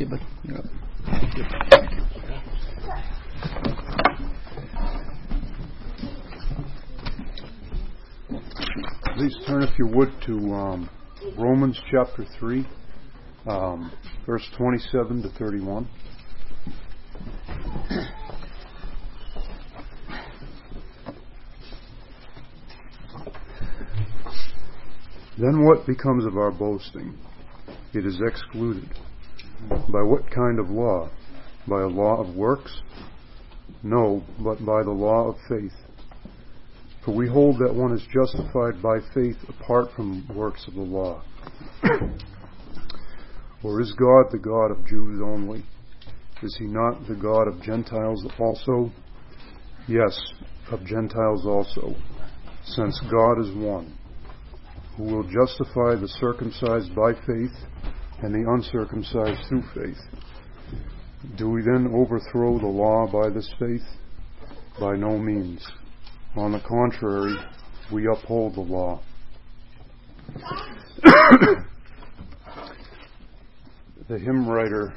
Okay, but you're up. Please turn, if you would, to um, Romans chapter 3, um, verse 27 to 31. Then what becomes of our boasting? It is excluded. By what kind of law? By a law of works? No, but by the law of faith. For we hold that one is justified by faith apart from works of the law. or is God the God of Jews only? Is he not the God of Gentiles also? Yes, of Gentiles also, since God is one, who will justify the circumcised by faith and the uncircumcised through faith. Do we then overthrow the law by this faith? By no means. On the contrary, we uphold the law. the hymn writer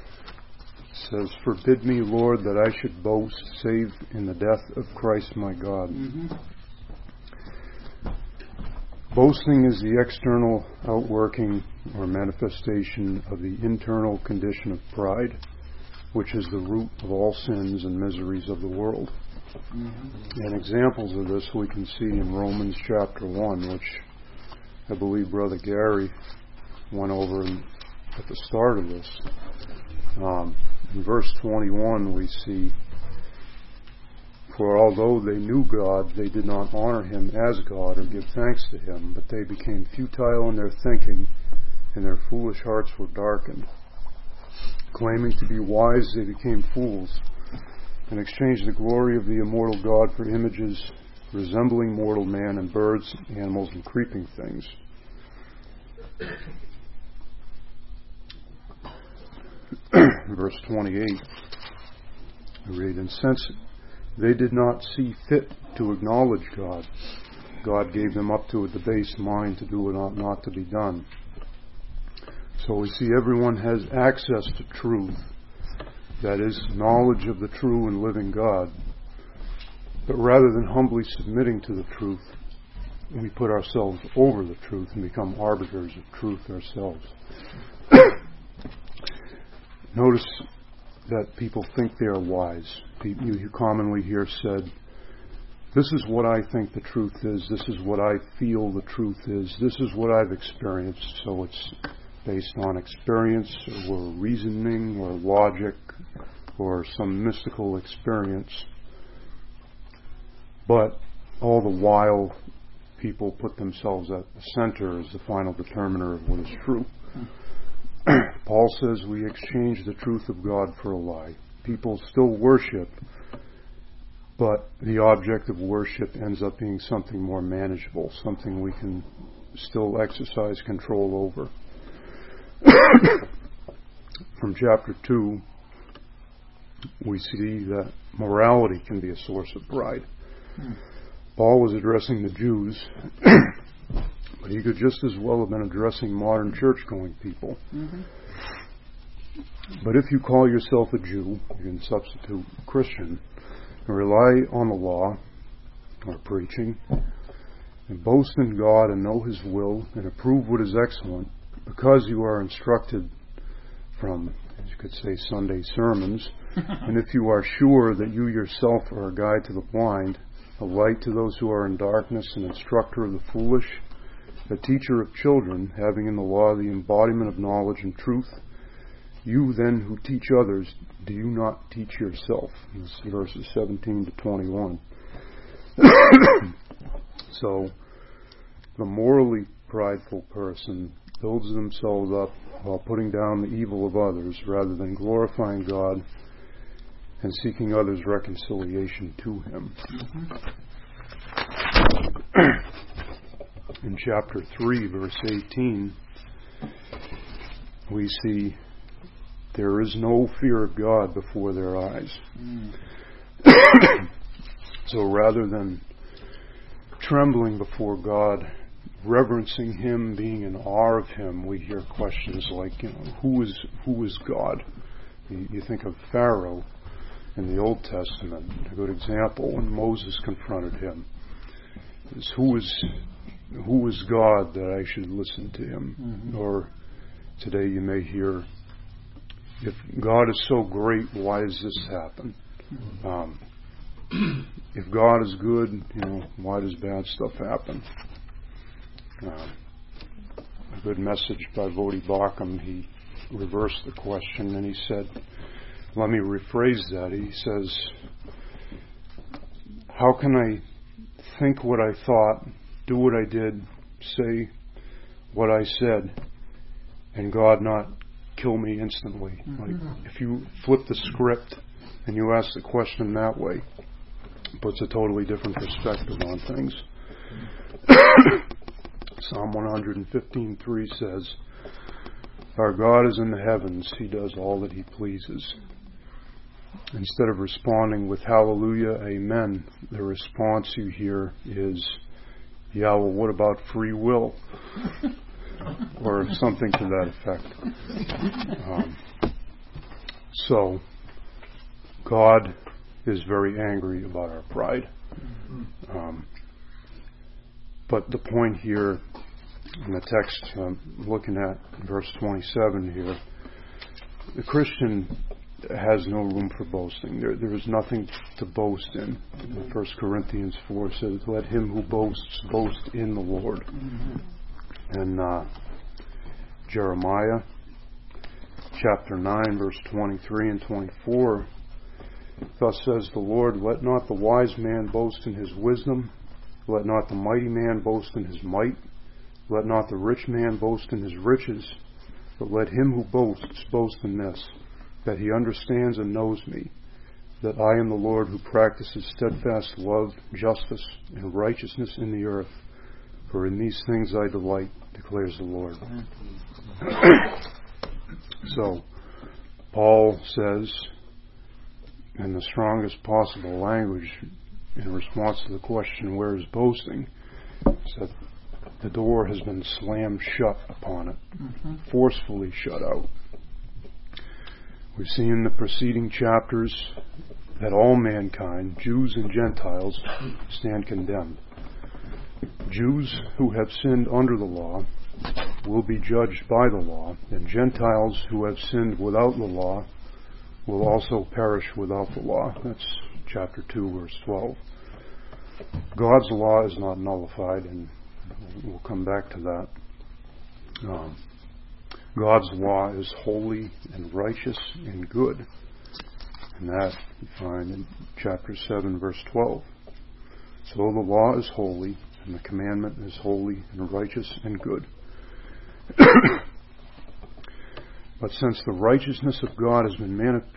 says, Forbid me, Lord, that I should boast save in the death of Christ my God. Mm-hmm. Boasting is the external outworking or manifestation of the internal condition of pride, which is the root of all sins and miseries of the world. Mm-hmm. And examples of this we can see in Romans chapter 1, which I believe Brother Gary went over at the start of this. Um, in verse 21, we see, For although they knew God, they did not honor him as God or give thanks to him, but they became futile in their thinking, and their foolish hearts were darkened. Claiming to be wise, they became fools and exchanged the glory of the immortal God for images resembling mortal man and birds, animals, and creeping things. Verse 28, I read, And since they did not see fit to acknowledge God, God gave them up to a debased mind to do what ought not to be done. So we see everyone has access to truth that is, knowledge of the true and living God. But rather than humbly submitting to the truth, we put ourselves over the truth and become arbiters of truth ourselves. Notice that people think they are wise. You commonly hear said, This is what I think the truth is. This is what I feel the truth is. This is what I've experienced. So it's based on experience or reasoning or logic or some mystical experience. But all the while, people put themselves at the center as the final determiner of what is true. Paul says we exchange the truth of God for a lie. People still worship, but the object of worship ends up being something more manageable, something we can still exercise control over. From chapter 2, we see that morality can be a source of pride. Hmm. Paul was addressing the Jews, but he could just as well have been addressing modern church going people. Mm-hmm. But if you call yourself a Jew, you can substitute Christian, and rely on the law or preaching, and boast in God and know His will and approve what is excellent, because you are instructed from, as you could say, Sunday sermons, and if you are sure that you yourself are a guide to the blind, a light to those who are in darkness, an instructor of the foolish, a teacher of children, having in the law the embodiment of knowledge and truth, you then who teach others, do you not teach yourself? This is verses 17 to 21. so, the morally prideful person builds themselves up while putting down the evil of others rather than glorifying God and seeking others' reconciliation to Him. Mm-hmm. In chapter 3, verse 18, we see there is no fear of God before their eyes. Mm. so rather than trembling before God, reverencing Him, being in awe of Him, we hear questions like, you know, who is who is God? You, you think of Pharaoh in the Old Testament, a good example when Moses confronted him. Is who is who is God that I should listen to him? Mm-hmm. Or today you may hear, if God is so great, why does this happen? Mm-hmm. Um, if God is good, you know, why does bad stuff happen? Uh, a good message by Voddie Baucham, he reversed the question and he said, let me rephrase that. He says, how can I think what I thought, do what I did, say what I said, and God not kill me instantly? Mm-hmm. Like, if you flip the script and you ask the question that way, it puts a totally different perspective on things. Psalm 115:3 says, "Our God is in the heavens; He does all that He pleases." Instead of responding with "Hallelujah, Amen," the response you hear is, "Yeah, well, what about free will?" or something to that effect. Um, so, God is very angry about our pride. Um, but the point here in the text, I'm looking at verse 27 here, the Christian has no room for boasting. There, there is nothing to boast in. 1 Corinthians 4 says, Let him who boasts boast in the Lord. Mm-hmm. And uh, Jeremiah chapter 9, verse 23 and 24 Thus says the Lord, Let not the wise man boast in his wisdom, let not the mighty man boast in his might, let not the rich man boast in his riches, but let him who boasts boast in this, that he understands and knows me, that I am the Lord who practices steadfast love, justice, and righteousness in the earth. For in these things I delight, declares the Lord. so, Paul says, in the strongest possible language in response to the question, where is boasting? that the door has been slammed shut upon it, mm-hmm. forcefully shut out. We've seen in the preceding chapters that all mankind, Jews and Gentiles, stand condemned. Jews who have sinned under the law will be judged by the law, and Gentiles who have sinned without the law will also perish without the law. That's chapter 2, verse 12. God's law is not nullified, and we'll come back to that. Um, God's law is holy and righteous and good. And that you find in chapter 7, verse 12. So the law is holy, and the commandment is holy and righteous and good. But since the righteousness of God has been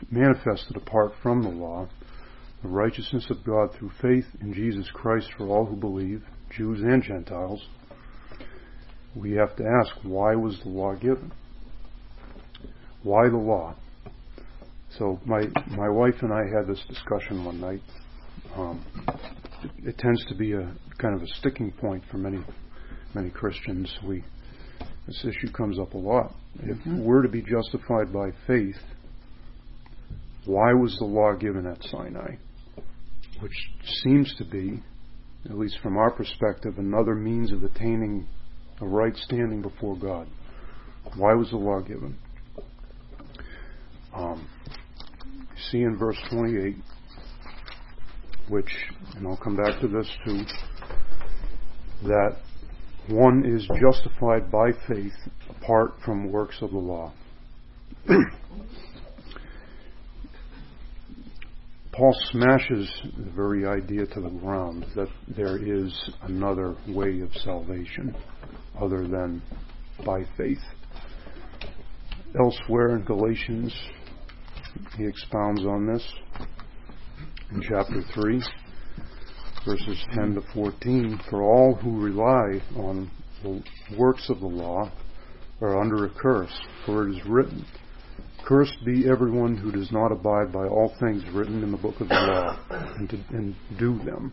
manifested apart from the law, the righteousness of God through faith in Jesus Christ for all who believe, Jews and Gentiles, we have to ask why was the law given? Why the law? So my my wife and I had this discussion one night. Um, it, it tends to be a kind of a sticking point for many many Christians. We this issue comes up a lot. If mm-hmm. we're to be justified by faith, why was the law given at Sinai? Which seems to be, at least from our perspective, another means of attaining a right standing before God. Why was the law given? Um, see in verse 28, which, and I'll come back to this too, that one is justified by faith apart from works of the law. Paul smashes the very idea to the ground that there is another way of salvation other than by faith. Elsewhere in Galatians, he expounds on this in chapter 3 verses 10 to 14, for all who rely on the works of the law are under a curse, for it is written, Cursed be everyone who does not abide by all things written in the book of the law and, to, and do them.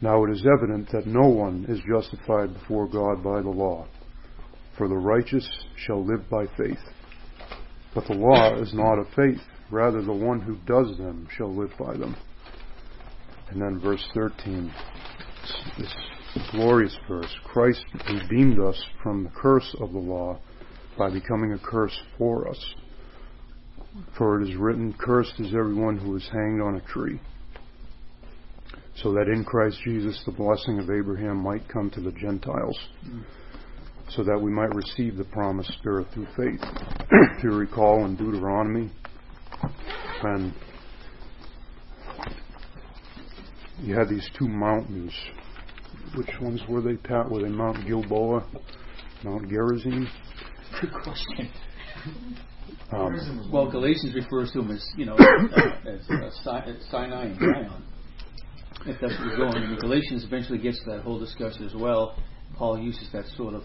Now it is evident that no one is justified before God by the law, for the righteous shall live by faith. But the law is not of faith. Rather, the one who does them shall live by them. And then verse 13, this glorious verse Christ redeemed us from the curse of the law by becoming a curse for us. For it is written, Cursed is everyone who is hanged on a tree. So that in Christ Jesus the blessing of Abraham might come to the Gentiles, so that we might receive the promised Spirit through faith. if you recall in Deuteronomy, and you had these two mountains which ones were they, Pat? Were they Mount Gilboa, Mount Gerizim? Good question. Um, well, Galatians refers to them as, you know, as uh, Sinai and Zion. If that's where we're going. And Galatians eventually gets to that whole discussion as well. Paul uses that sort of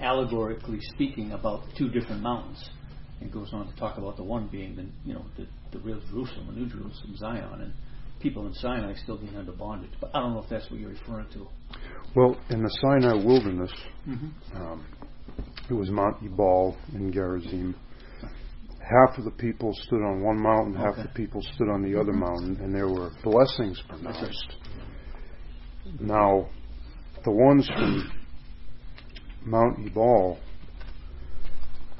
allegorically speaking about two different mountains. And goes on to talk about the one being the, you know, the, the real Jerusalem, the New Jerusalem, Zion. And people in Sinai still being under bondage. But I don't know if that's what you're referring to. Well, in the Sinai wilderness, mm-hmm. um, it was Mount Ebal in Gerizim. Half of the people stood on one mountain, half okay. the people stood on the other mm-hmm. mountain, and there were blessings pronounced. Now, the ones from Mount Ebal,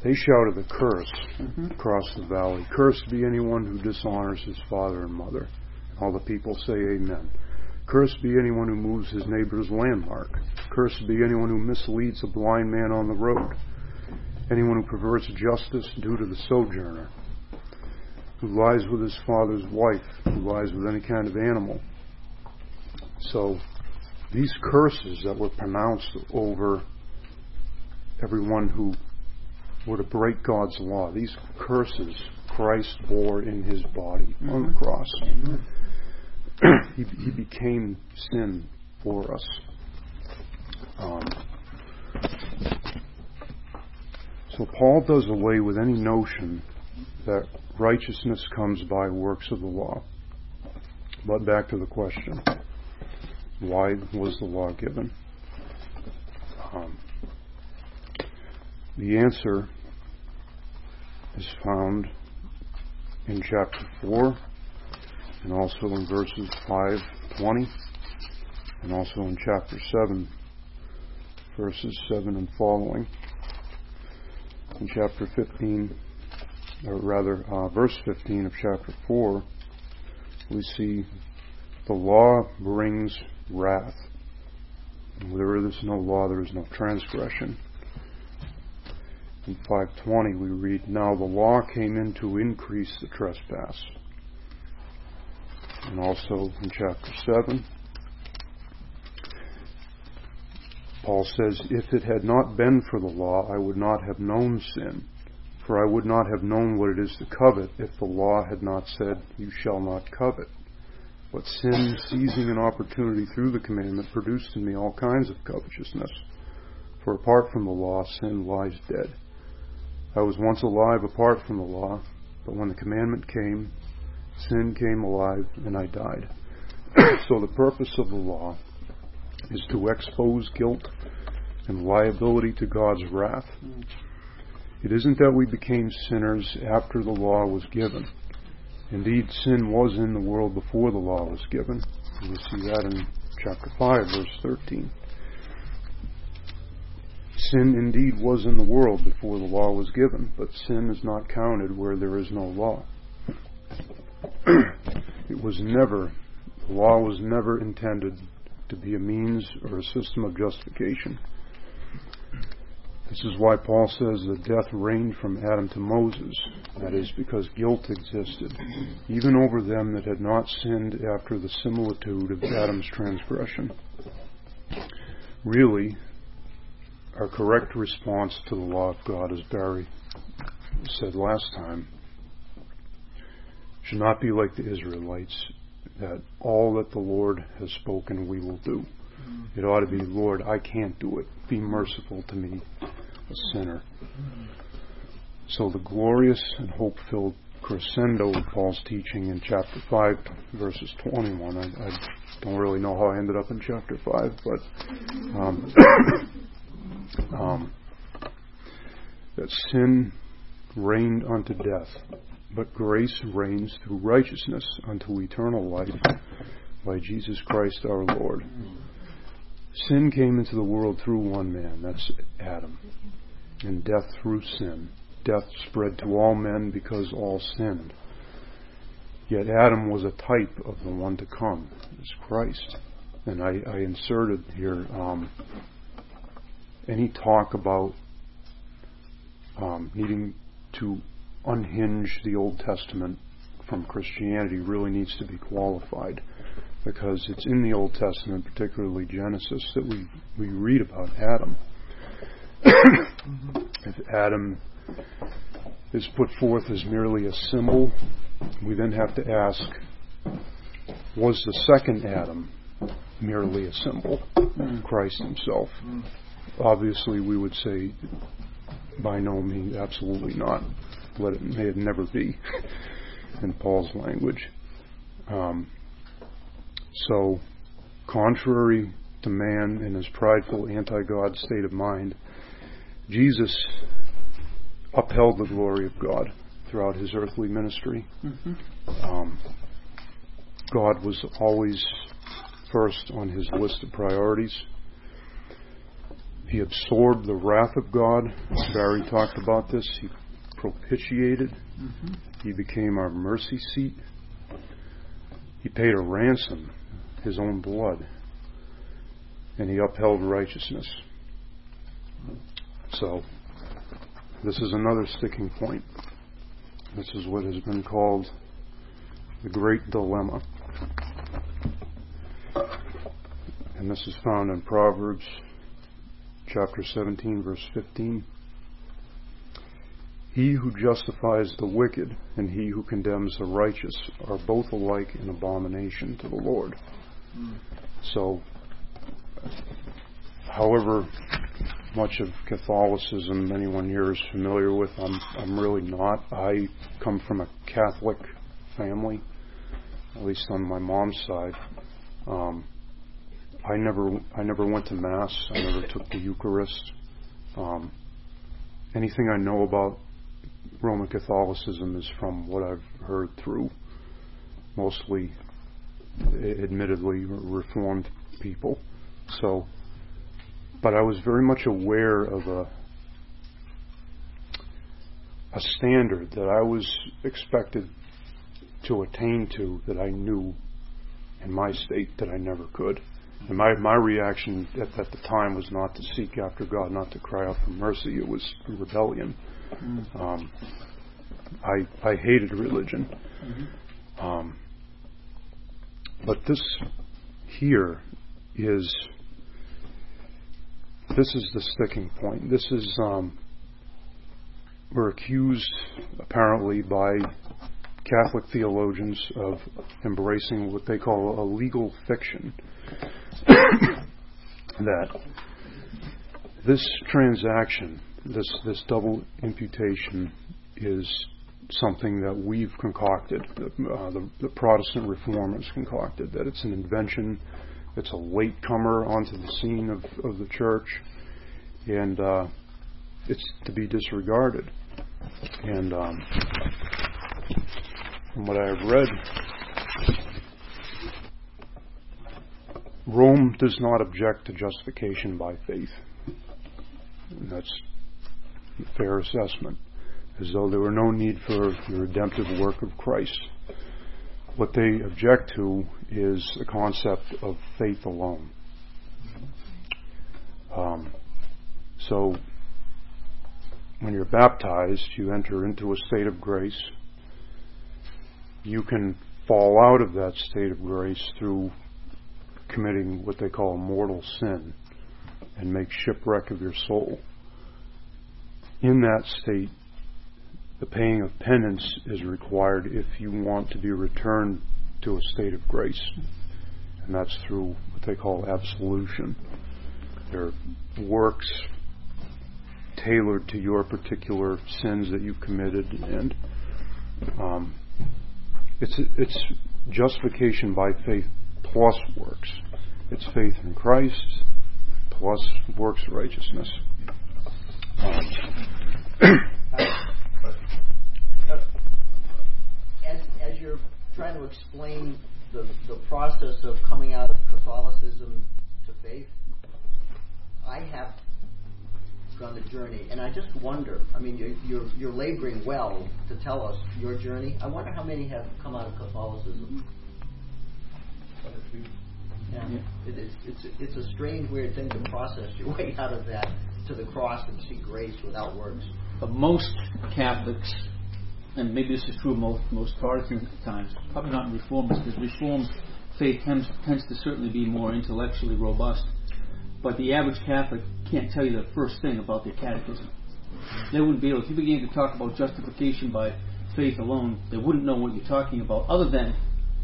they shouted a curse mm-hmm. across the valley. Cursed be anyone who dishonors his father and mother. All the people say amen. Cursed be anyone who moves his neighbor's landmark. Cursed be anyone who misleads a blind man on the road. Anyone who perverts justice due to the sojourner. Who lies with his father's wife. Who lies with any kind of animal. So, these curses that were pronounced over everyone who were to break God's law, these curses Christ bore in his body mm-hmm. on the cross. Mm-hmm. he, he became sin for us. Um, so Paul does away with any notion that righteousness comes by works of the law. But back to the question why was the law given? Um, the answer is found in chapter 4 and also in verses 5, 20, and also in chapter 7, verses 7 and following. In chapter 15, or rather, uh, verse 15 of chapter 4, we see the law brings wrath. Where there is no law, there is no transgression. In 520 we read, Now the law came in to increase the trespass and also in chapter 7. Paul says, If it had not been for the law, I would not have known sin, for I would not have known what it is to covet if the law had not said, You shall not covet. But sin, seizing an opportunity through the commandment, produced in me all kinds of covetousness. For apart from the law, sin lies dead. I was once alive apart from the law, but when the commandment came, sin came alive and I died. so the purpose of the law is to expose guilt and liability to God's wrath. It isn't that we became sinners after the law was given. Indeed, sin was in the world before the law was given. We see that in chapter 5, verse 13. Sin indeed was in the world before the law was given, but sin is not counted where there is no law. it was never, the law was never intended to be a means or a system of justification. This is why Paul says that death reigned from Adam to Moses. That is because guilt existed, even over them that had not sinned after the similitude of Adam's transgression. Really, our correct response to the law of God, as Barry said last time, should not be like the Israelites, that all that the Lord has spoken we will do. Mm-hmm. It ought to be, Lord, I can't do it. Be merciful to me, a sinner. So the glorious and hope filled crescendo of Paul's teaching in chapter 5, verses 21. I, I, don't really know how I ended up in chapter 5, but um, um, that sin reigned unto death, but grace reigns through righteousness unto eternal life by Jesus Christ our Lord. Sin came into the world through one man, that's Adam, and death through sin. Death spread to all men because all sinned. Yet Adam was a type of the one to come, is Christ. And I, I inserted here um, any talk about um, needing to unhinge the Old Testament from Christianity really needs to be qualified because it's in the Old Testament, particularly Genesis, that we, we read about Adam. Mm-hmm. if Adam is put forth as merely a symbol, we then have to ask was the second Adam merely a symbol, mm-hmm. Christ himself? Mm-hmm. Obviously, we would say by no means, absolutely not. Let it may it never be, in Paul's language. Um, so, contrary to man in his prideful anti-God state of mind, Jesus upheld the glory of God throughout his earthly ministry. Mm-hmm. Um, God was always first on his list of priorities. He absorbed the wrath of God. Barry talked about this. He propitiated. Mm-hmm. He became our mercy seat. He paid a ransom, his own blood. And he upheld righteousness. So, this is another sticking point. This is what has been called the great dilemma. And this is found in Proverbs chapter 17, verse 15. He who justifies the wicked and he who condemns the righteous are both alike an abomination to the Lord. So, however much of Catholicism anyone here is familiar with, I'm, I'm really not. I come from a Catholic family, at least on my mom's side. Um, I never I never went to mass. I never took the Eucharist. Um, anything I know about Roman Catholicism is from what I've heard through mostly, admittedly, Reformed people. So, but I was very much aware of a a standard that I was expected to attain to that I knew in my state that I never could. And my, my reaction at, at the time was not to seek after God, not to cry out for mercy. It was rebellion. Mm-hmm. Um, I, I hated religion. Mm-hmm. Um, but this here is this is the sticking point. This is um, we're accused apparently by Catholic theologians of embracing what they call a legal fiction. that this transaction, this, this double imputation, is something that we've concocted, uh, the, the, Protestant reformers concocted, that it's an invention, it's a latecomer onto the scene of, of the church, and uh, it's to be disregarded. And um, from what I've read, Rome does not object to justification by faith. And that's a fair assessment, as though there were no need for the redemptive work of Christ. What they object to is the concept of faith alone. Um, so, when you're baptized, you enter into a state of grace you can fall out of that state of grace through committing what they call mortal sin and make shipwreck of your soul. In that state, the paying of penance is required if you want to be returned to a state of grace. And that's through what they call absolution. There are works tailored to your particular sins that you've committed, and um, it's, it's justification by faith plus works. It's faith in Christ plus works righteousness. Um, as, as you're trying to explain the, the process of coming out of Catholicism to faith, I have gone the journey, and I just wonder. I mean, you're, you're you're laboring well to tell us your journey. I wonder how many have come out of Catholicism. Yeah. It, it's it's it's a strange, weird thing to process your way out of that to the cross and see grace without words. But most Catholics, and maybe this is true of most most Protestant times, probably not in Reformers, because Reformed faith tends tends to certainly be more intellectually robust. But the average Catholic can't tell you the first thing about their catechism. They wouldn't be able. If you began to talk about justification by faith alone, they wouldn't know what you're talking about, other than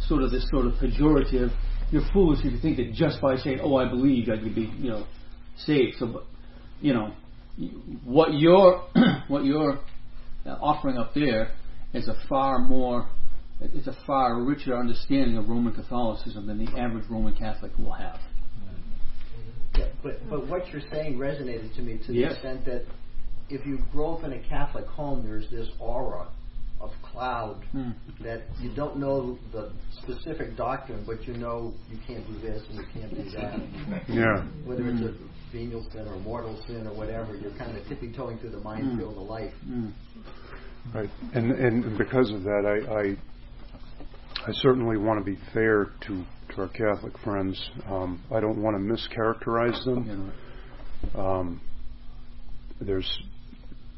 sort of this sort of pejorative. You're foolish if you think that just by saying, "Oh, I believe," I could be, you know, saved. So, you know, what you're what you're uh, offering up there is a far more it's a far richer understanding of Roman Catholicism than the average Roman Catholic will have. Yeah, but but what you're saying resonated to me to the Yes. extent that if you grow up in a Catholic home, there's this aura of cloud Hmm. that you don't know the specific doctrine, but you know you can't do this and you can't do that. Yeah. Whether it's a venial sin or mortal sin or whatever, you're kind of tippy toeing through the minefield of life. Mm. Right. And and because of that, I I, certainly want to be fair to, to our Catholic friends. Um, I don't want to mischaracterize them. Um, there's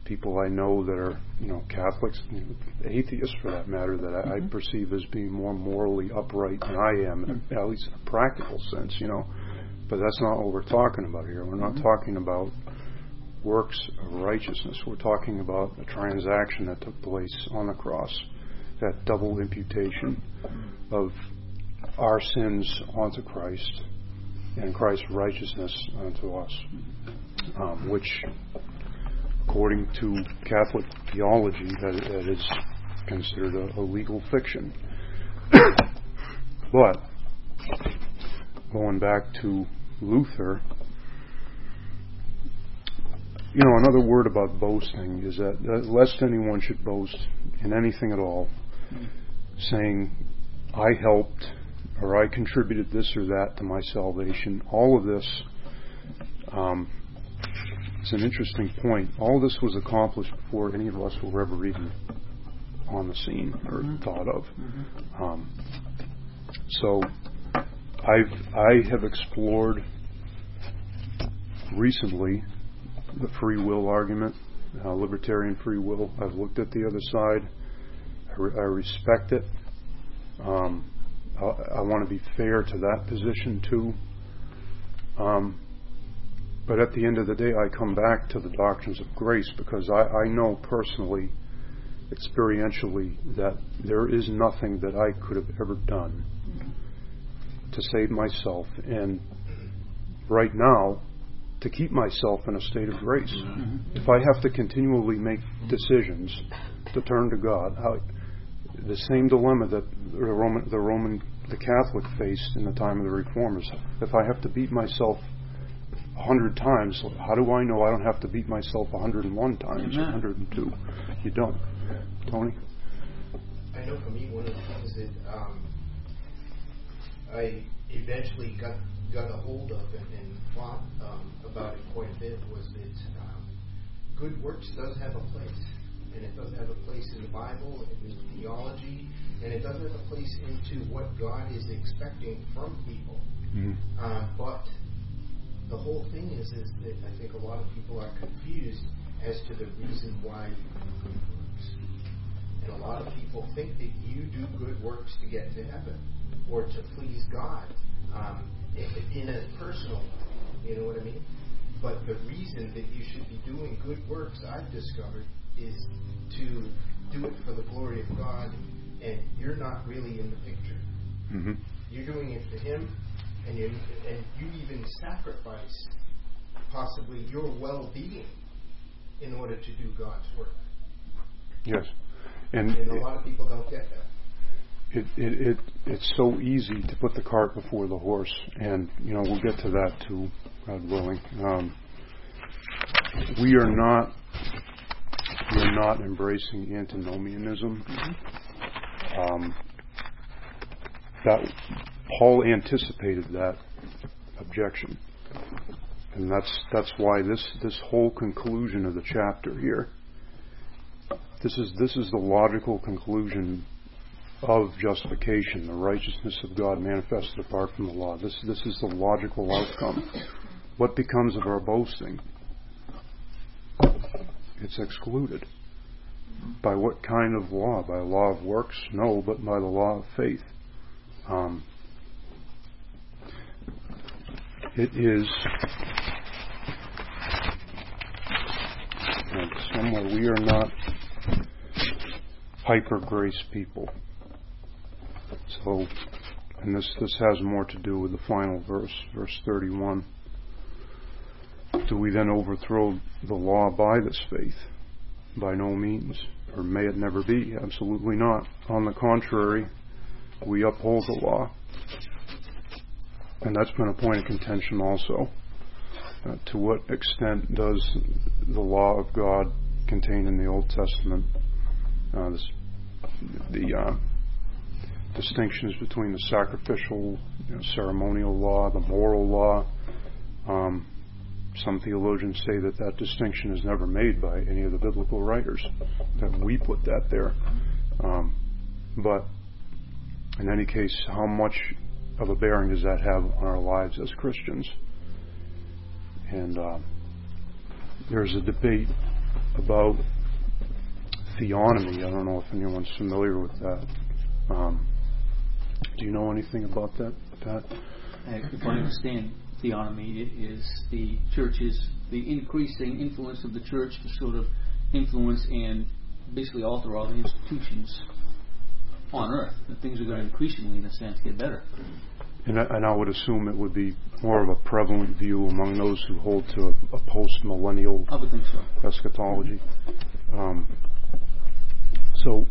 people I know that are, you know, Catholics, atheists for that matter, that I, I perceive as being more morally upright than I am, a- at least in a practical sense, you know. But that's not what we're talking about here. We're not talking about works of righteousness. We're talking about a transaction that took place on the cross, that double imputation of our sins onto Christ and Christ's righteousness unto us, um, which, according to Catholic theology, that, that is considered a, a legal fiction. but going back to Luther, you know, another word about boasting is that, that lest anyone should boast in anything at all, saying, I helped or I contributed this or that to my salvation. All of this um, is an interesting point. All this was accomplished before any of us were ever even on the scene or thought of. Um, so I've I have explored recently the free will argument, uh, libertarian free will. I've looked at the other side. I, I respect it. Um, I, I want to be fair to that position too. Um, but at the end of the day, I come back to the doctrines of grace because I, I know personally, experientially, that there is nothing that I could have ever done to save myself. And right now, to keep myself in a state of grace. If I have to continually make decisions to turn to God, how, the same dilemma that the Roman, the Roman, the Catholic faced in the time of the Reformers. If I have to beat myself a hundred times, how do I know I don't have to beat myself a hundred and one times, a hundred and two? You don't, Tony. I know for me, one of the things that um, I eventually got got a hold of and, and thought um, about it quite a bit was that um, good works does have a place, and it doesn't have a place in the Bible, in theology, and it doesn't have a place into what God is expecting from people. Mhm. Um, but the whole thing is, is that I think a lot of people are confused as to the reason why you do good works. And a lot of people think that you do good works to get to heaven or to please God um, in a personal way. You know what I mean? But the reason that you should be doing good works, I've discovered, is to do it for the glory of God, and you're not really in the picture. Mhm. You're doing it for Him, and you and you even sacrifice possibly your well-being in order to do God's work. Yes, and And a lot of people don't get that. it, it, it it's so easy to put the cart before the horse, and you know we'll get to that too, God willing. Um, we are not we are not embracing antinomianism. Um, that Paul anticipated that objection. And that's that's why this this whole conclusion of the chapter here. This is this is the logical conclusion of justification, the righteousness of God manifested apart from the law. This this is the logical outcome. What becomes of our boasting? It's excluded. By what kind of law? By law of works? No, but by the law of faith. Um, it is somewhere we are not hyper grace people. So, and this this has more to do with the final verse, verse 31. Do we then overthrow the law by this faith? By no means. Or may it never be? Absolutely not. On the contrary, we uphold the law. And that's been a point of contention also. Uh, to what extent does the law of God contained in the Old Testament uh, this, the uh, distinctions between the sacrificial, you know, ceremonial law, the moral law. Um, some theologians say that that distinction is never made by any of the biblical writers, that we put that there. Um, but in any case, how much of a bearing does that have on our lives as Christians? And uh, there's a debate about theonomy. I don't know if anyone's familiar with that. Um, do you know anything about that, Pat? I understand theonomy, it is the church's, the increasing influence of the church to sort of influence and basically alter all the institutions on earth. And things are going to increasingly, in a sense, get better. And I, and I would assume it would be more of a prevalent view among those who hold to a, a would think so. eschatology. Um, so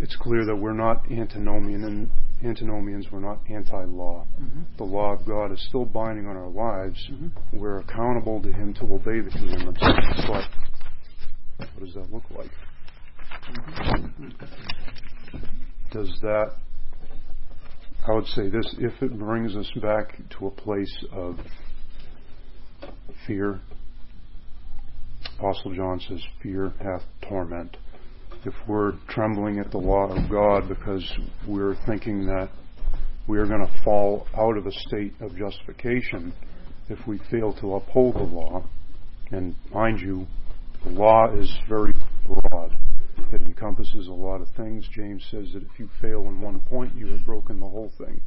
it's clear that we're not antinomian and antinomians. We're not anti-law. Mm-hmm. The law of God is still binding on our lives. Mm-hmm. We're accountable to Him to obey the commandments. But what does that look like? Does that? I would say this: if it brings us back to a place of fear, Apostle John says, "Fear hath torment." If we're trembling at the law of God because we're thinking that we are going to fall out of a state of justification if we fail to uphold the law. And mind you, the law is very broad. It encompasses a lot of things. James says that if you fail in one point, you have broken the whole thing.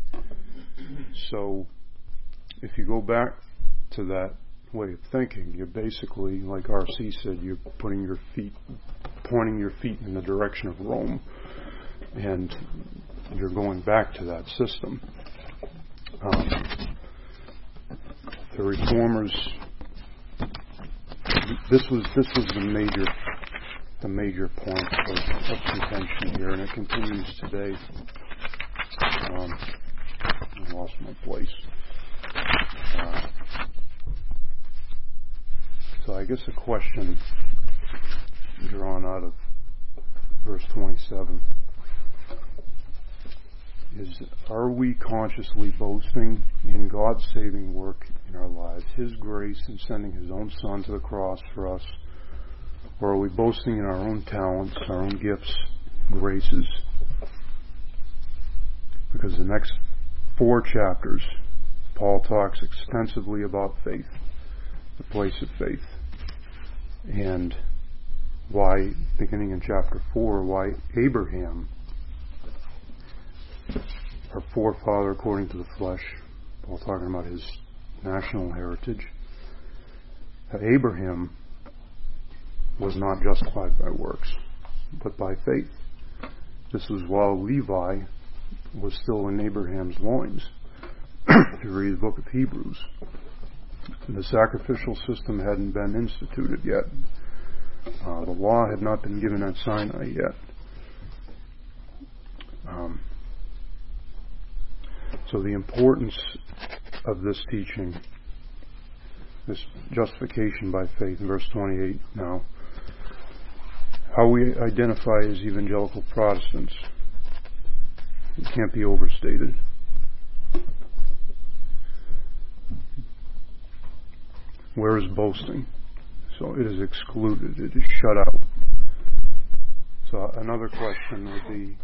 So, if you go back to that way of thinking, you're basically, like R.C. said, you're putting your feet pointing your feet in the direction of Rome, and you're going back to that system. Um, the reformers. This was this was the major the major point of, of contention here, and it continues today. Um, I lost my place. Uh, so I guess the question drawn out of verse 27 is are we consciously boasting in God's saving work in our lives, His grace in sending His own Son to the cross for us, or are we boasting in our own talents, our own gifts, graces? Because the next four chapters, Paul talks extensively about faith, the place of faith. And why, beginning in chapter 4, why Abraham, our forefather according to the flesh, Paul talking about his national heritage, Abraham was not justified by works, but by faith. This was while Levi was still in Abraham's loins. if you read the book of Hebrews, the sacrificial system hadn't been instituted yet. Uh, the law had not been given at Sinai yet. Um, so the importance of this teaching, this justification by faith, in verse 28 now, how we identify as evangelical Protestants It can't be overstated. Where is boasting? So it is excluded, it is shut out. So another question would be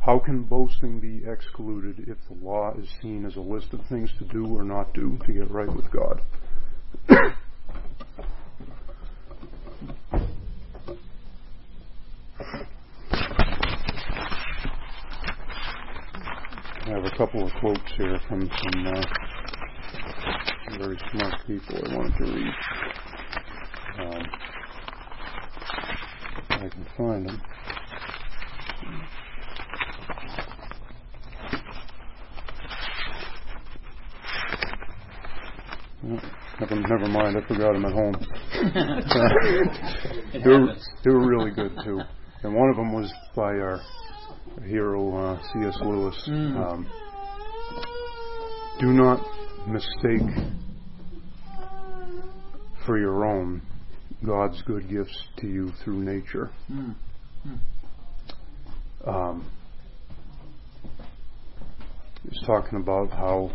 how can boasting be excluded if the law is seen as a list of things to do or not do to get right with God? I have a couple of quotes here from some uh, very smart people I wanted to read. Um, I can find them. Never, never mind. I forgot them at home. they, were, they were really good too, and one of them was by our hero uh, C.S. Lewis. Mm. Um, do not mistake for your own God's good gifts to you through nature. Mm. Mm. Um, he's talking about how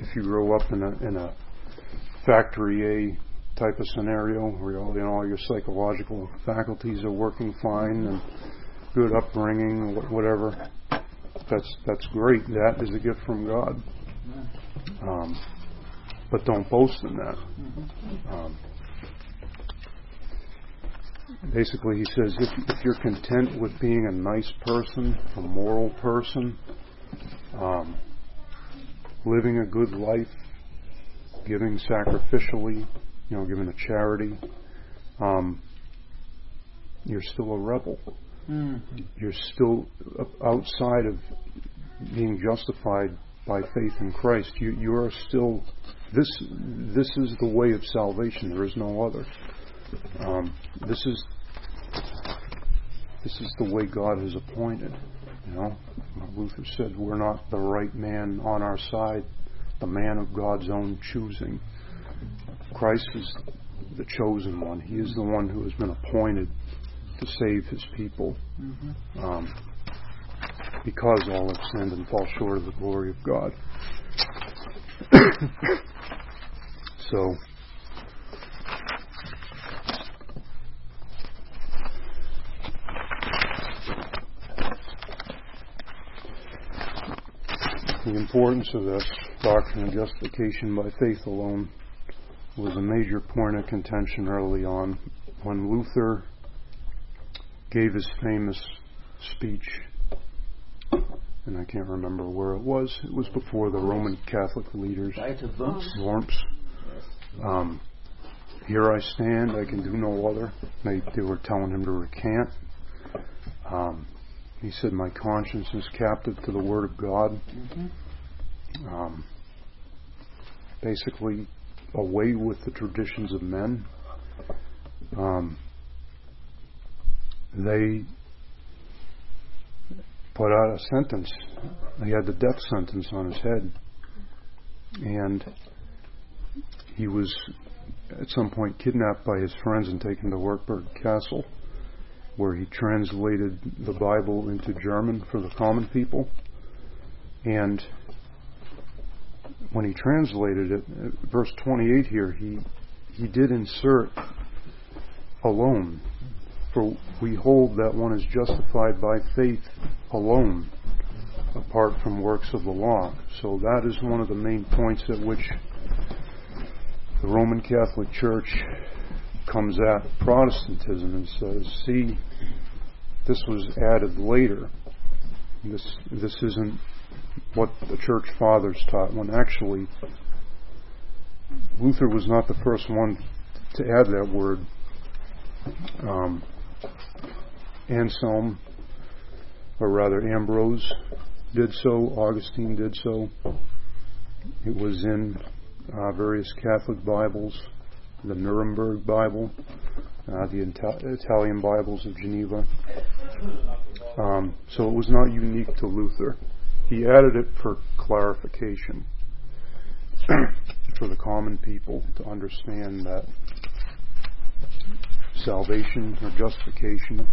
if you grow up in a in a factory A type of scenario where you know all your psychological faculties are working fine and good upbringing, whatever. That's that's great. That is a gift from God. Um, but don't boast in that. Um, basically, he says if, if you're content with being a nice person, a moral person, um, living a good life, giving sacrificially, you know, giving a charity, um, you're still a rebel. Mm. You're still outside of being justified by faith in Christ. You you are still this this is the way of salvation. There is no other. Um, this is this is the way God has appointed. You know, Luther said we're not the right man on our side the man of God's own choosing. Christ is the chosen one. He is the one who has been appointed to save his people. Mm-hmm. Um, because all have sinned and fall short of the glory of God. so, the importance of this doctrine of justification by faith alone was a major point of contention early on when Luther gave his famous speech, and I can't remember where it was. It was before the Roman Catholic leaders. Worms. Um, Here I stand, I can do no other. They, they were telling him to recant. Um, he said, My conscience is captive to the Word of God. Mm-hmm um, basically away with the traditions of men. Um, they put out a sentence. He had the death sentence on his head. And he was at some point kidnapped by his friends and taken to Wartburg Castle, where he translated the Bible into German for the common people. And when he translated it, verse 28 here, he, he did insert alone. For we hold that one is justified by faith alone, apart from works of the law. So that is one of the main points at which the Roman Catholic Church comes at Protestantism and says, see, this was added later. This, this isn't what the church fathers taught when actually Luther was not the first one to add that word. Um, Anselm, or rather Ambrose, did so. Augustine did so. It was in uh, various Catholic Bibles, the Nuremberg Bible, uh, the Italian Bibles of Geneva. Um, so it was not unique to Luther. He added it for clarification for the common people to understand that salvation or justification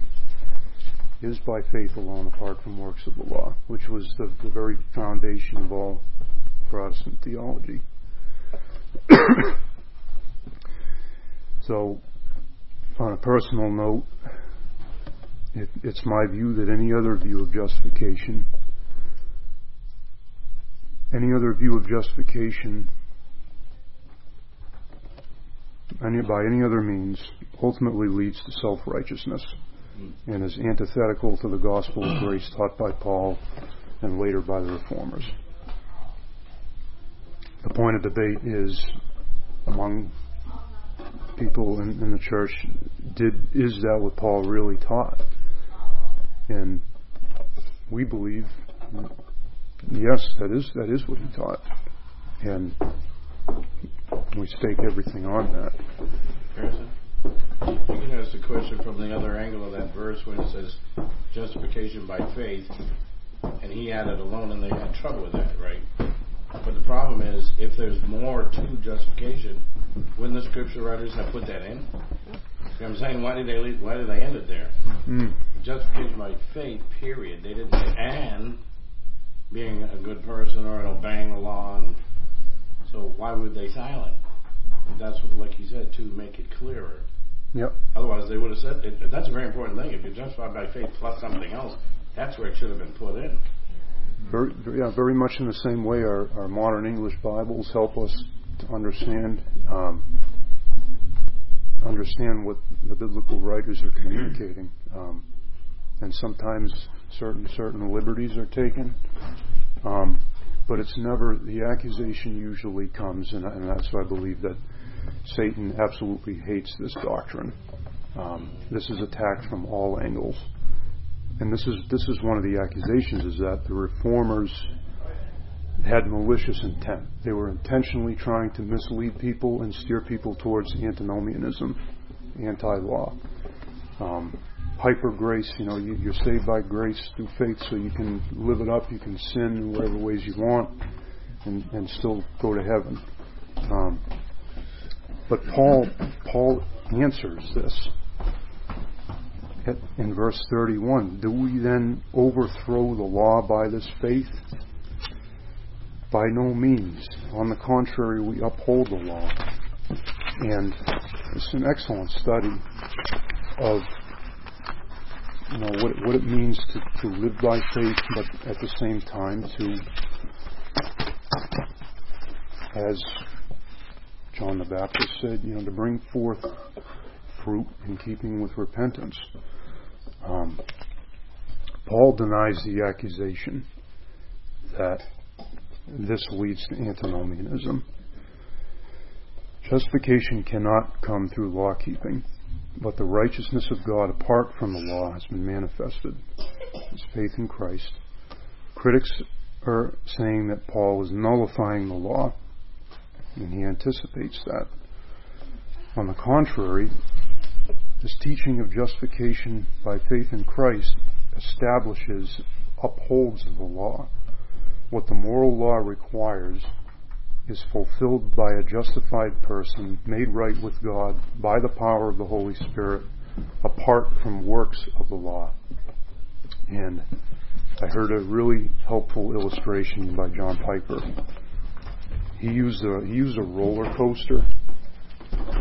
is by faith alone apart from works of the law, which was the, the very foundation of all Protestant theology. so, on a personal note, it, it's my view that any other view of justification, any other view of justification any, by any other means ultimately leads to self righteousness Mm. and is antithetical to the gospel of grace taught by Paul and later by the reformers. The point of debate is among people in, in the church did is that what Paul really taught? And we believe yes, that is that is what he taught. And we stake everything on that. You can ask the question from the other angle of that verse when it says justification by faith, and he had it alone, and they had trouble with that, right? But the problem is, if there's more to justification, wouldn't the scripture writers have put that in? You know what I'm saying? Why did they leave, why did they end it there? Mm. Justification by faith, period. They didn't say and being a good person or obeying the law. And so why would they silent? That's what, like you said, to make it clearer. Yep. Otherwise, they would have said it, that's a very important thing. If you're justified by faith plus something else, that's where it should have been put in. Very, yeah, very much in the same way, our, our modern English Bibles help us to understand um, understand what the biblical writers are communicating. Um, and sometimes certain certain liberties are taken, um, but it's never the accusation. Usually comes, and, and that's why I believe that Satan absolutely hates this doctrine. Um, this is attacked from all angles, and this is this is one of the accusations: is that the reformers had malicious intent. They were intentionally trying to mislead people and steer people towards antinomianism, anti-law. Um, hyper grace, you know, you, are saved by grace through faith, so you can live it up, you can sin in whatever ways you want, and, and still go to heaven. Um, but Paul, Paul answers this in verse 31. Do we then overthrow the law by this faith? By no means. On the contrary, we uphold the law. And it's an excellent study of you know what what it means to, to live by faith, but at the same time to, as John the Baptist said, you know, to bring forth fruit in keeping with repentance. Um, Paul denies the accusation that this leads to antinomianism. Justification cannot come through law keeping, but the righteousness of God apart from the law has been manifested as faith in Christ. Critics are saying that Paul is nullifying the law, and he anticipates that. On the contrary, this teaching of justification by faith in Christ establishes, upholds the law. What the moral law requires is fulfilled by a justified person made right with God by the power of the Holy Spirit apart from works of the law. And I heard a really helpful illustration by John Piper. He used a he used a roller coaster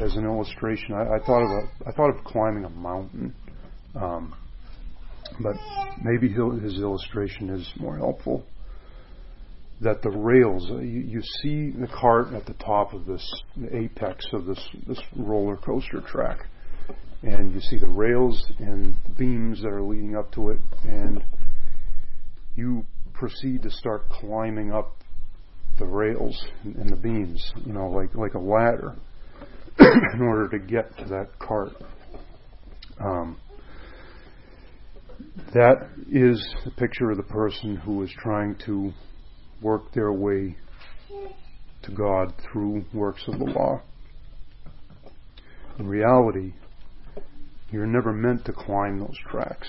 as an illustration. I, I thought of a I thought of climbing a mountain, um, but maybe his illustration is more helpful that the rails, uh, you, you see the cart at the top of this, the apex of this, this roller coaster track. And you see the rails and beams that are leading up to it, and you proceed to start climbing up the rails and the beams, you know, like, like a ladder, in order to get to that cart. Um, that is the picture of the person who is trying to work their way to God through works of the law. In reality, you're never meant to climb those tracks.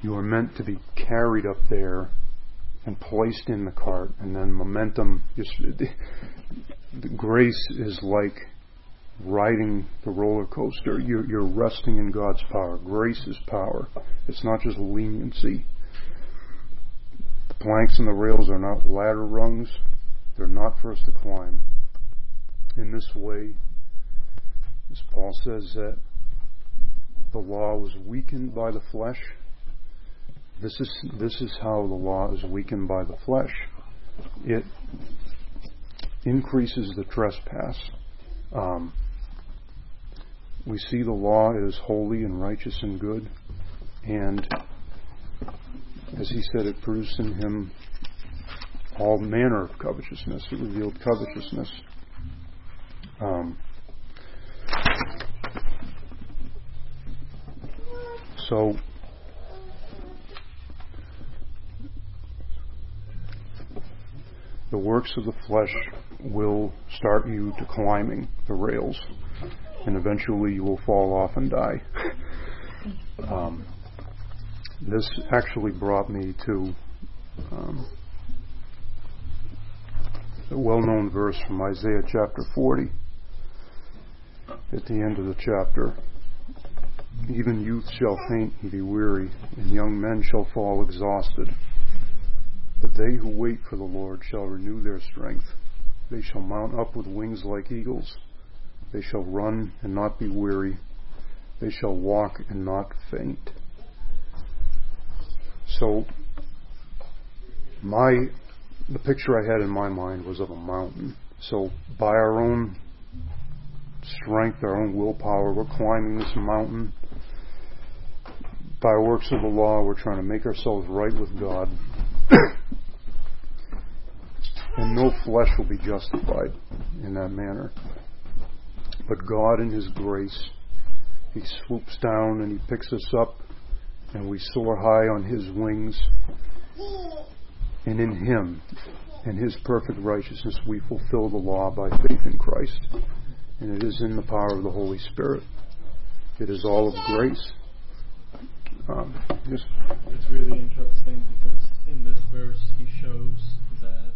You are meant to be carried up there and placed in the cart, and then momentum. Just, the grace is like riding the roller coaster. You're, you're resting in God's power. Grace is power. It's not just leniency. The planks and the rails are not ladder rungs. They're not for us to climb. In this way, as Paul says that the law was weakened by the flesh. This is this is how the law is weakened by the flesh. It increases the trespass. Um, we see the law is holy and righteous and good, and as he said, it produced in him all manner of covetousness. It revealed covetousness. Um, so the works of the flesh will start you to climbing the rails, and eventually you will fall off and die. Um, this actually brought me to um, a well known verse from Isaiah chapter 40 at the end of the chapter. Even youth shall faint and be weary, and young men shall fall exhausted. But they who wait for the Lord shall renew their strength. They shall mount up with wings like eagles. They shall run and not be weary. They shall walk and not faint. So, my the picture I had in my mind was of a mountain. So, by our own strength, our own willpower, we're climbing this mountain. By works of the law, we're trying to make ourselves right with God. and no flesh will be justified in that manner. But God, in His grace, He swoops down and He picks us up, and we soar high on His wings. And in Him, in His perfect righteousness, we fulfill the law by faith in Christ. And it is in the power of the Holy Spirit. It is all of grace. Um, yes. It's really interesting because in this verse he shows that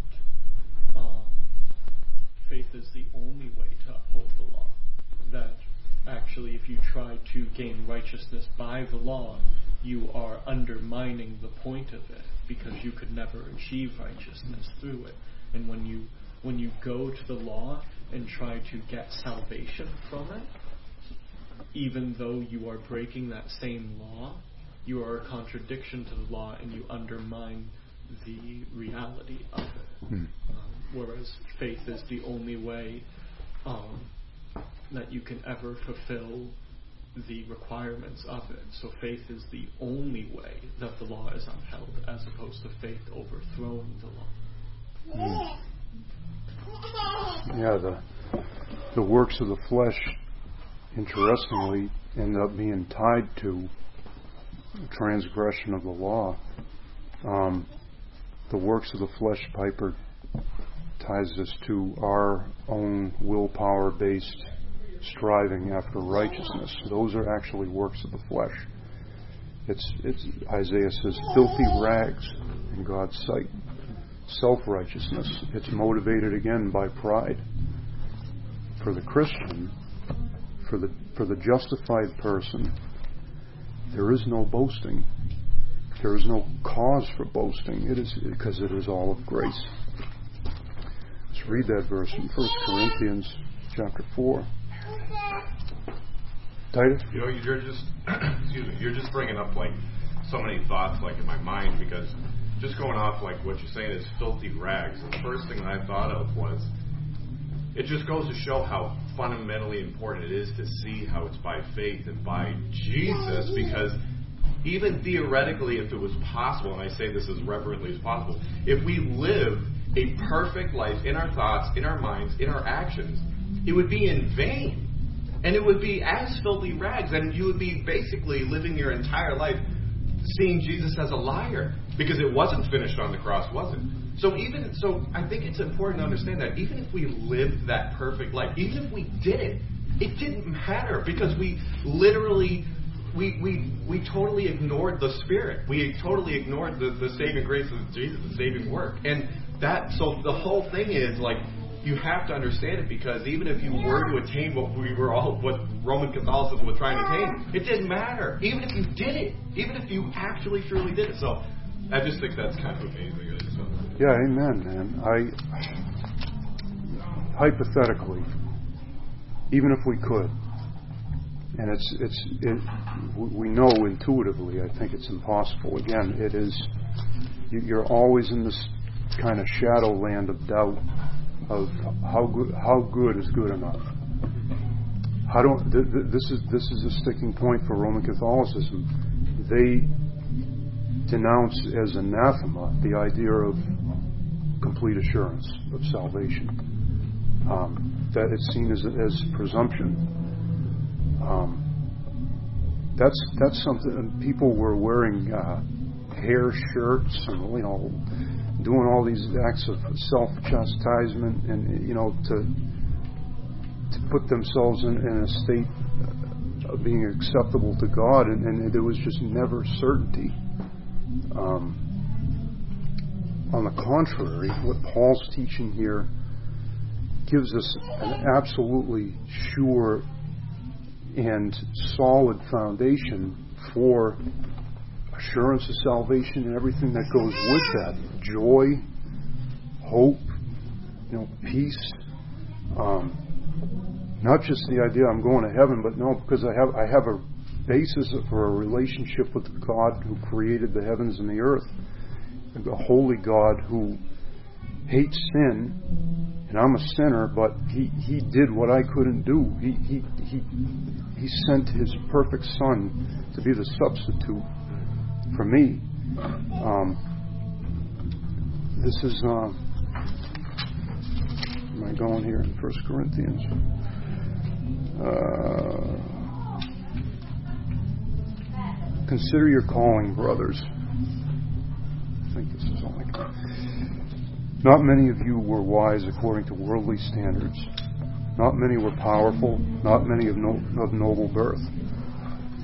faith is the only way to uphold the law. That actually, if you try to gain righteousness by the law, you are undermining the point of it because you could never achieve righteousness through it. And when you when you go to the law and try to get salvation from it, even though you are breaking that same law, you are a contradiction to the law and you undermine the reality of it. Hmm. Um, whereas faith is the only way um, that you can ever fulfill the requirements of it. So faith is the only way that the law is upheld, as opposed to faith overthrowing the law. Hmm. Yeah, the the works of the flesh, interestingly, end up being tied to transgression of the law. Um, the works of the flesh, Piper ties us to our own willpower based striving after righteousness. Those are actually works of the flesh. It's, it's Isaiah says, filthy rags in God's sight. Self righteousness. It's motivated again by pride. For the Christian, for the for the justified person, there is no boasting. There is no cause for boasting. It is because it is all of grace. Read that verse in 1 Corinthians chapter 4. Titus? You know, you're just, excuse me, you're just bringing up like so many thoughts like in my mind because just going off like what you're saying is filthy rags. The first thing that I thought of was it just goes to show how fundamentally important it is to see how it's by faith and by Jesus because even theoretically, if it was possible, and I say this as reverently as possible, if we live a perfect life in our thoughts, in our minds, in our actions, it would be in vain. And it would be as filthy rags, and you would be basically living your entire life seeing Jesus as a liar because it wasn't finished on the cross, was it? So even so, I think it's important to understand that even if we lived that perfect life, even if we did it, it didn't matter because we literally we, we, we totally ignored the Spirit. We totally ignored the, the saving grace of Jesus, the saving work. And that, so the whole thing is like, you have to understand it because even if you were to attain what we were all, what Roman Catholicism was trying to attain, it didn't matter. Even if you did it, even if you actually truly did it. So I just think that's kind of amazing. So. Yeah, amen, man. I hypothetically, even if we could, and it's it's it, we know intuitively. I think it's impossible. Again, it is. You're always in this kind of shadow land of doubt of how good how good is good enough. How do th- th- this is this is a sticking point for Roman Catholicism. They denounce as anathema the idea of complete assurance of salvation. Um, that it's seen as as presumption. Um, that's that's something. People were wearing uh, hair shirts and you know doing all these acts of self chastisement and you know to to put themselves in, in a state of being acceptable to God, and, and there was just never certainty. Um, on the contrary, what Paul's teaching here gives us an absolutely sure and solid foundation for assurance of salvation and everything that goes with that joy, hope, you know, peace. Um, not just the idea I'm going to heaven, but no, because I have I have a basis for a relationship with God who created the heavens and the earth, a holy God who hates sin, and I'm a sinner, but he, he did what I couldn't do. He, he, he, he sent his perfect Son to be the substitute for me. Um, this is, uh, am I going here in First Corinthians? Uh, consider your calling, brothers. I think this is only. Not many of you were wise according to worldly standards. Not many were powerful. Not many of, no, of noble birth.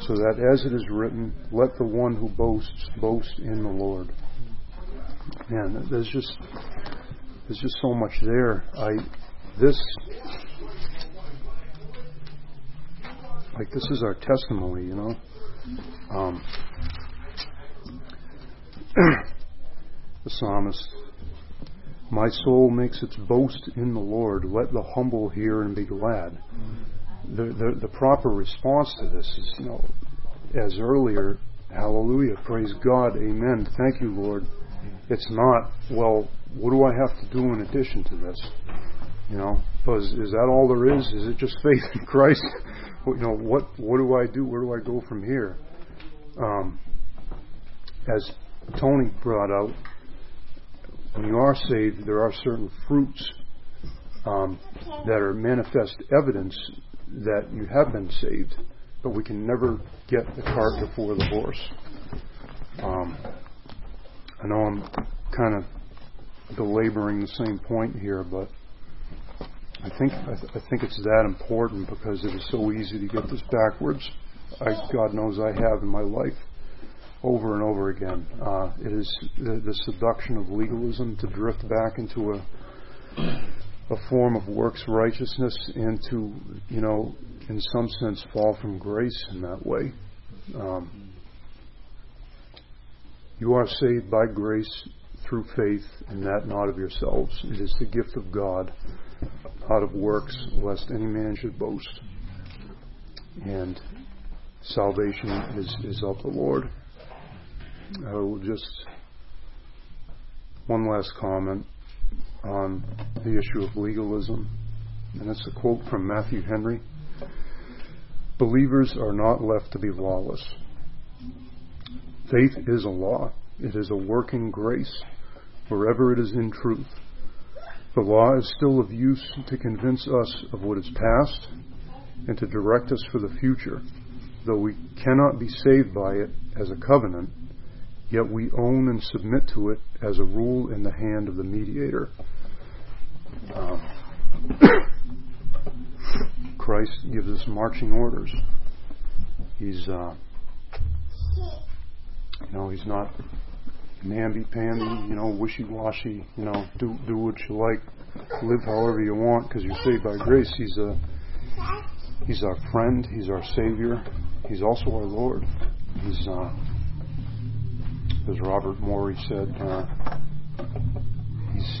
so that as it is written, let the one who boasts boast in the Lord. Man, there's just there's just so much there. I this like this is our testimony, you know. Um, the psalmist, my soul makes its boast in the Lord. Let the humble hear and be glad the, the, the proper response to this is, you know, as earlier, hallelujah, praise God, amen, thank you, Lord. It's not, well, what do I have to do in addition to this? You know, because is that all there is? Is it just faith in Christ? you know, what what do I do? Where do I go from here? Um, as Tony brought out, when you are saved, there are certain fruits um, that are manifest evidence that you have been saved, but we can never get the cart before the horse. Um, I know I'm kind of belaboring the same point here, but I think I, th- I, think it's that important because it is so easy to get this backwards. I, God knows I have in my life over and over again. Uh, it is the, the seduction of legalism to drift back into a a form of works righteousness and to, you know, in some sense fall from grace in that way. Um, you are saved by grace through faith, and that not of yourselves. It is the gift of God, not of works, lest any man should boast. And salvation is, is of the Lord. I will just one last comment on the issue of legalism, and it's a quote from Matthew Henry Believers are not left to be lawless. Faith is a law, it is a working grace wherever it is in truth. The law is still of use to convince us of what is past and to direct us for the future. Though we cannot be saved by it as a covenant, yet we own and submit to it as a rule in the hand of the mediator. Um, Christ gives us marching orders. He's, uh, you know, he's not namby-pamby, you know, wishy-washy, you know, do do what you like, live however you want because you're saved by grace. He's a he's our friend, he's our savior, he's also our Lord. He's uh, as Robert Morey said, uh, he's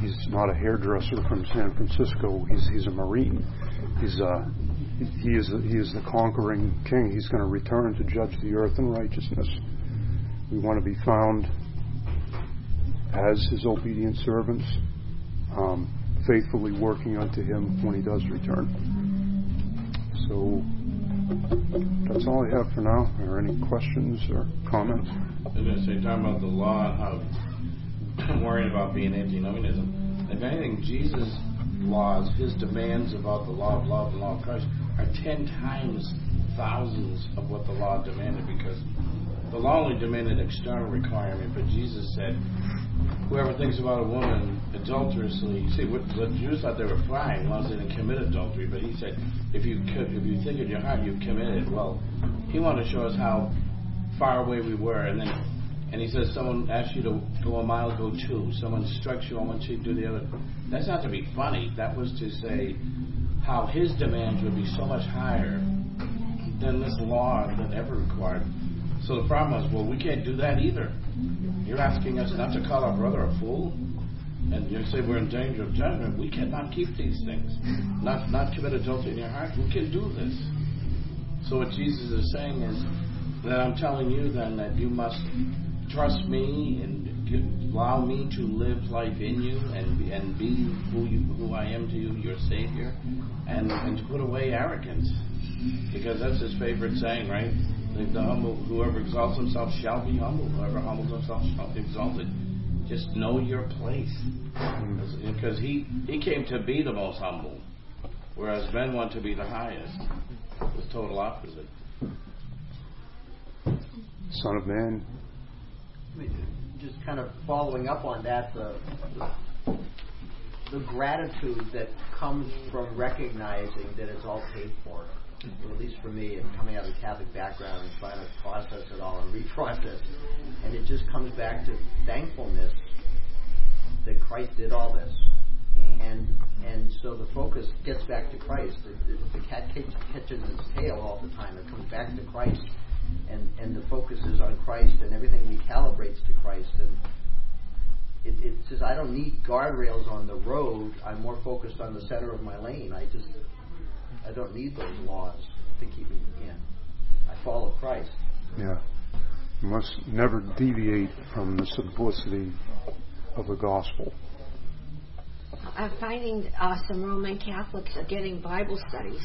he's not a hairdresser from San Francisco. He's he's a Marine. He's uh, he is he is the conquering King. He's going to return to judge the earth in righteousness. We want to be found as His obedient servants, um, faithfully working unto Him when He does return. So that's all I have for now. Are there any questions or comments? I was going to say, talking about the law how worried about being antinomianism. If anything, Jesus' laws, his demands about the law of love and law of Christ, are ten times thousands of what the law demanded because the law only demanded external requirement, but Jesus said, whoever thinks about a woman adulterously, see, what the Jews thought they were fine as long as they didn't commit adultery, but he said, if you could, if you think in your heart you've committed, well, he wanted to show us how far away we were, and then, and he says, someone asks you to go a mile, go two. Someone strikes you on one cheek, do the other. That's not to be funny. That was to say how his demands would be so much higher than this law that ever required. So the problem was, well, we can't do that either. You're asking us not to call our brother a fool? And you say we're in danger of judgment. We cannot keep these things. Not not commit adultery in your heart. We can do this. So what Jesus is saying is that I'm telling you then that you must trust me and give, allow me to live life in you and and be who you who I am to you, your Savior, and and to put away arrogance, because that's his favorite saying, right? The, the humble, whoever exalts himself shall be humble. Whoever humbles himself shall be exalted. Just know your place, because he he came to be the most humble, whereas men want to be the highest. The total opposite. Son of Man. Just kind of following up on that, the, the, the gratitude that comes from recognizing that it's all paid for. Well, at least for me, and coming out of a Catholic background and trying to process it all and reprocess, and it just comes back to thankfulness that Christ did all this, mm. and and so the focus gets back to Christ. The, the, the cat catches its tail all the time. It comes back to Christ, and and the focus is on Christ, and everything recalibrates to Christ. And it, it says I don't need guardrails on the road. I'm more focused on the center of my lane. I just I don't need those laws to keep me in. I follow Christ. Yeah. You must never deviate from the simplicity of the gospel. I'm finding uh, some Roman Catholics are getting Bible studies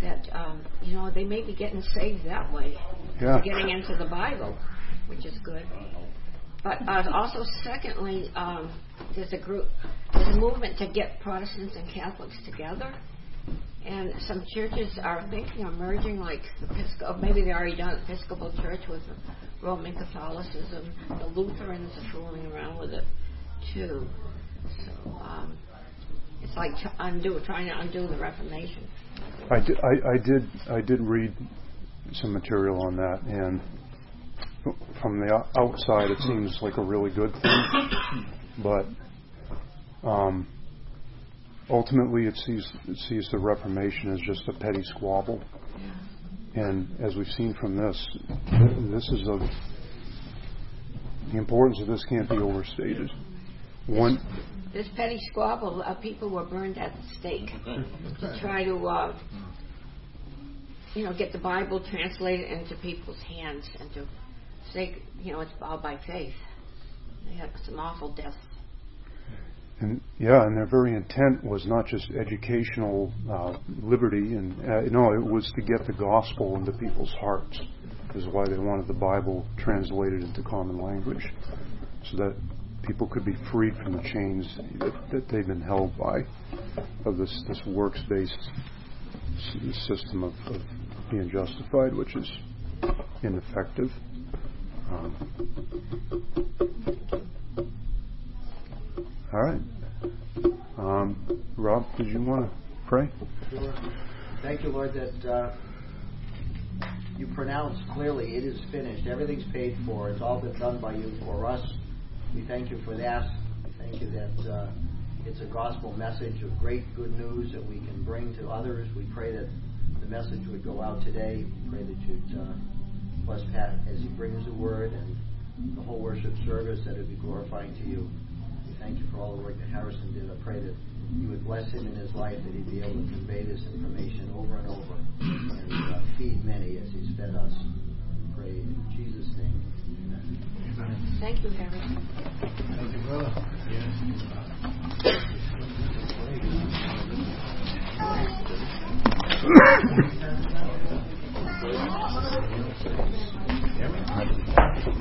that um, you know they may be getting saved that way. Yeah. They're getting into the Bible, which is good. But uh, also, secondly, um, there's a group, there's a movement to get Protestants and Catholics together, and some churches are thinking of merging, like Episcopal, maybe they already done Episcopal Church with Roman Catholicism. The Lutherans are fooling around with it too. So um, it's like t- undo, trying to undo the Reformation. I did, I, I did I did read some material on that, and from the outside, it seems like a really good thing, but um, ultimately, it sees it sees the Reformation as just a petty squabble. And as we've seen from this, this is a the importance of this can't be overstated. One, This petty squabble, uh, people were burned at the stake to try to, uh, you know, get the Bible translated into people's hands and to say, you know, it's all by faith. They had some awful deaths. And yeah, and their very intent was not just educational uh, liberty, and uh, no, it was to get the gospel into people's hearts. Is why they wanted the Bible translated into common language, so that people could be freed from the chains that, that they've been held by of this this works based system of, of, being justified, which is ineffective. Um, all right. Um, Rob, did you want to pray? Sure. Thank you, Lord, that uh, you pronounce clearly it is finished. Everything's paid for. It's all been done by you for us. We thank you for that. We thank you that uh, it's a gospel message of great good news that we can bring to others. We pray that the message would go out today. We pray that you'd uh, bless Pat as he brings the word and the whole worship service, that it would be glorifying to you. Thank you for all the work that Harrison did. I pray that you would bless him in his life, that he'd be able to convey this information over and over and uh, feed many as he's fed us. Pray in Jesus' name. Amen. Thank you, Harrison. Thank you, brother. Yes. Don't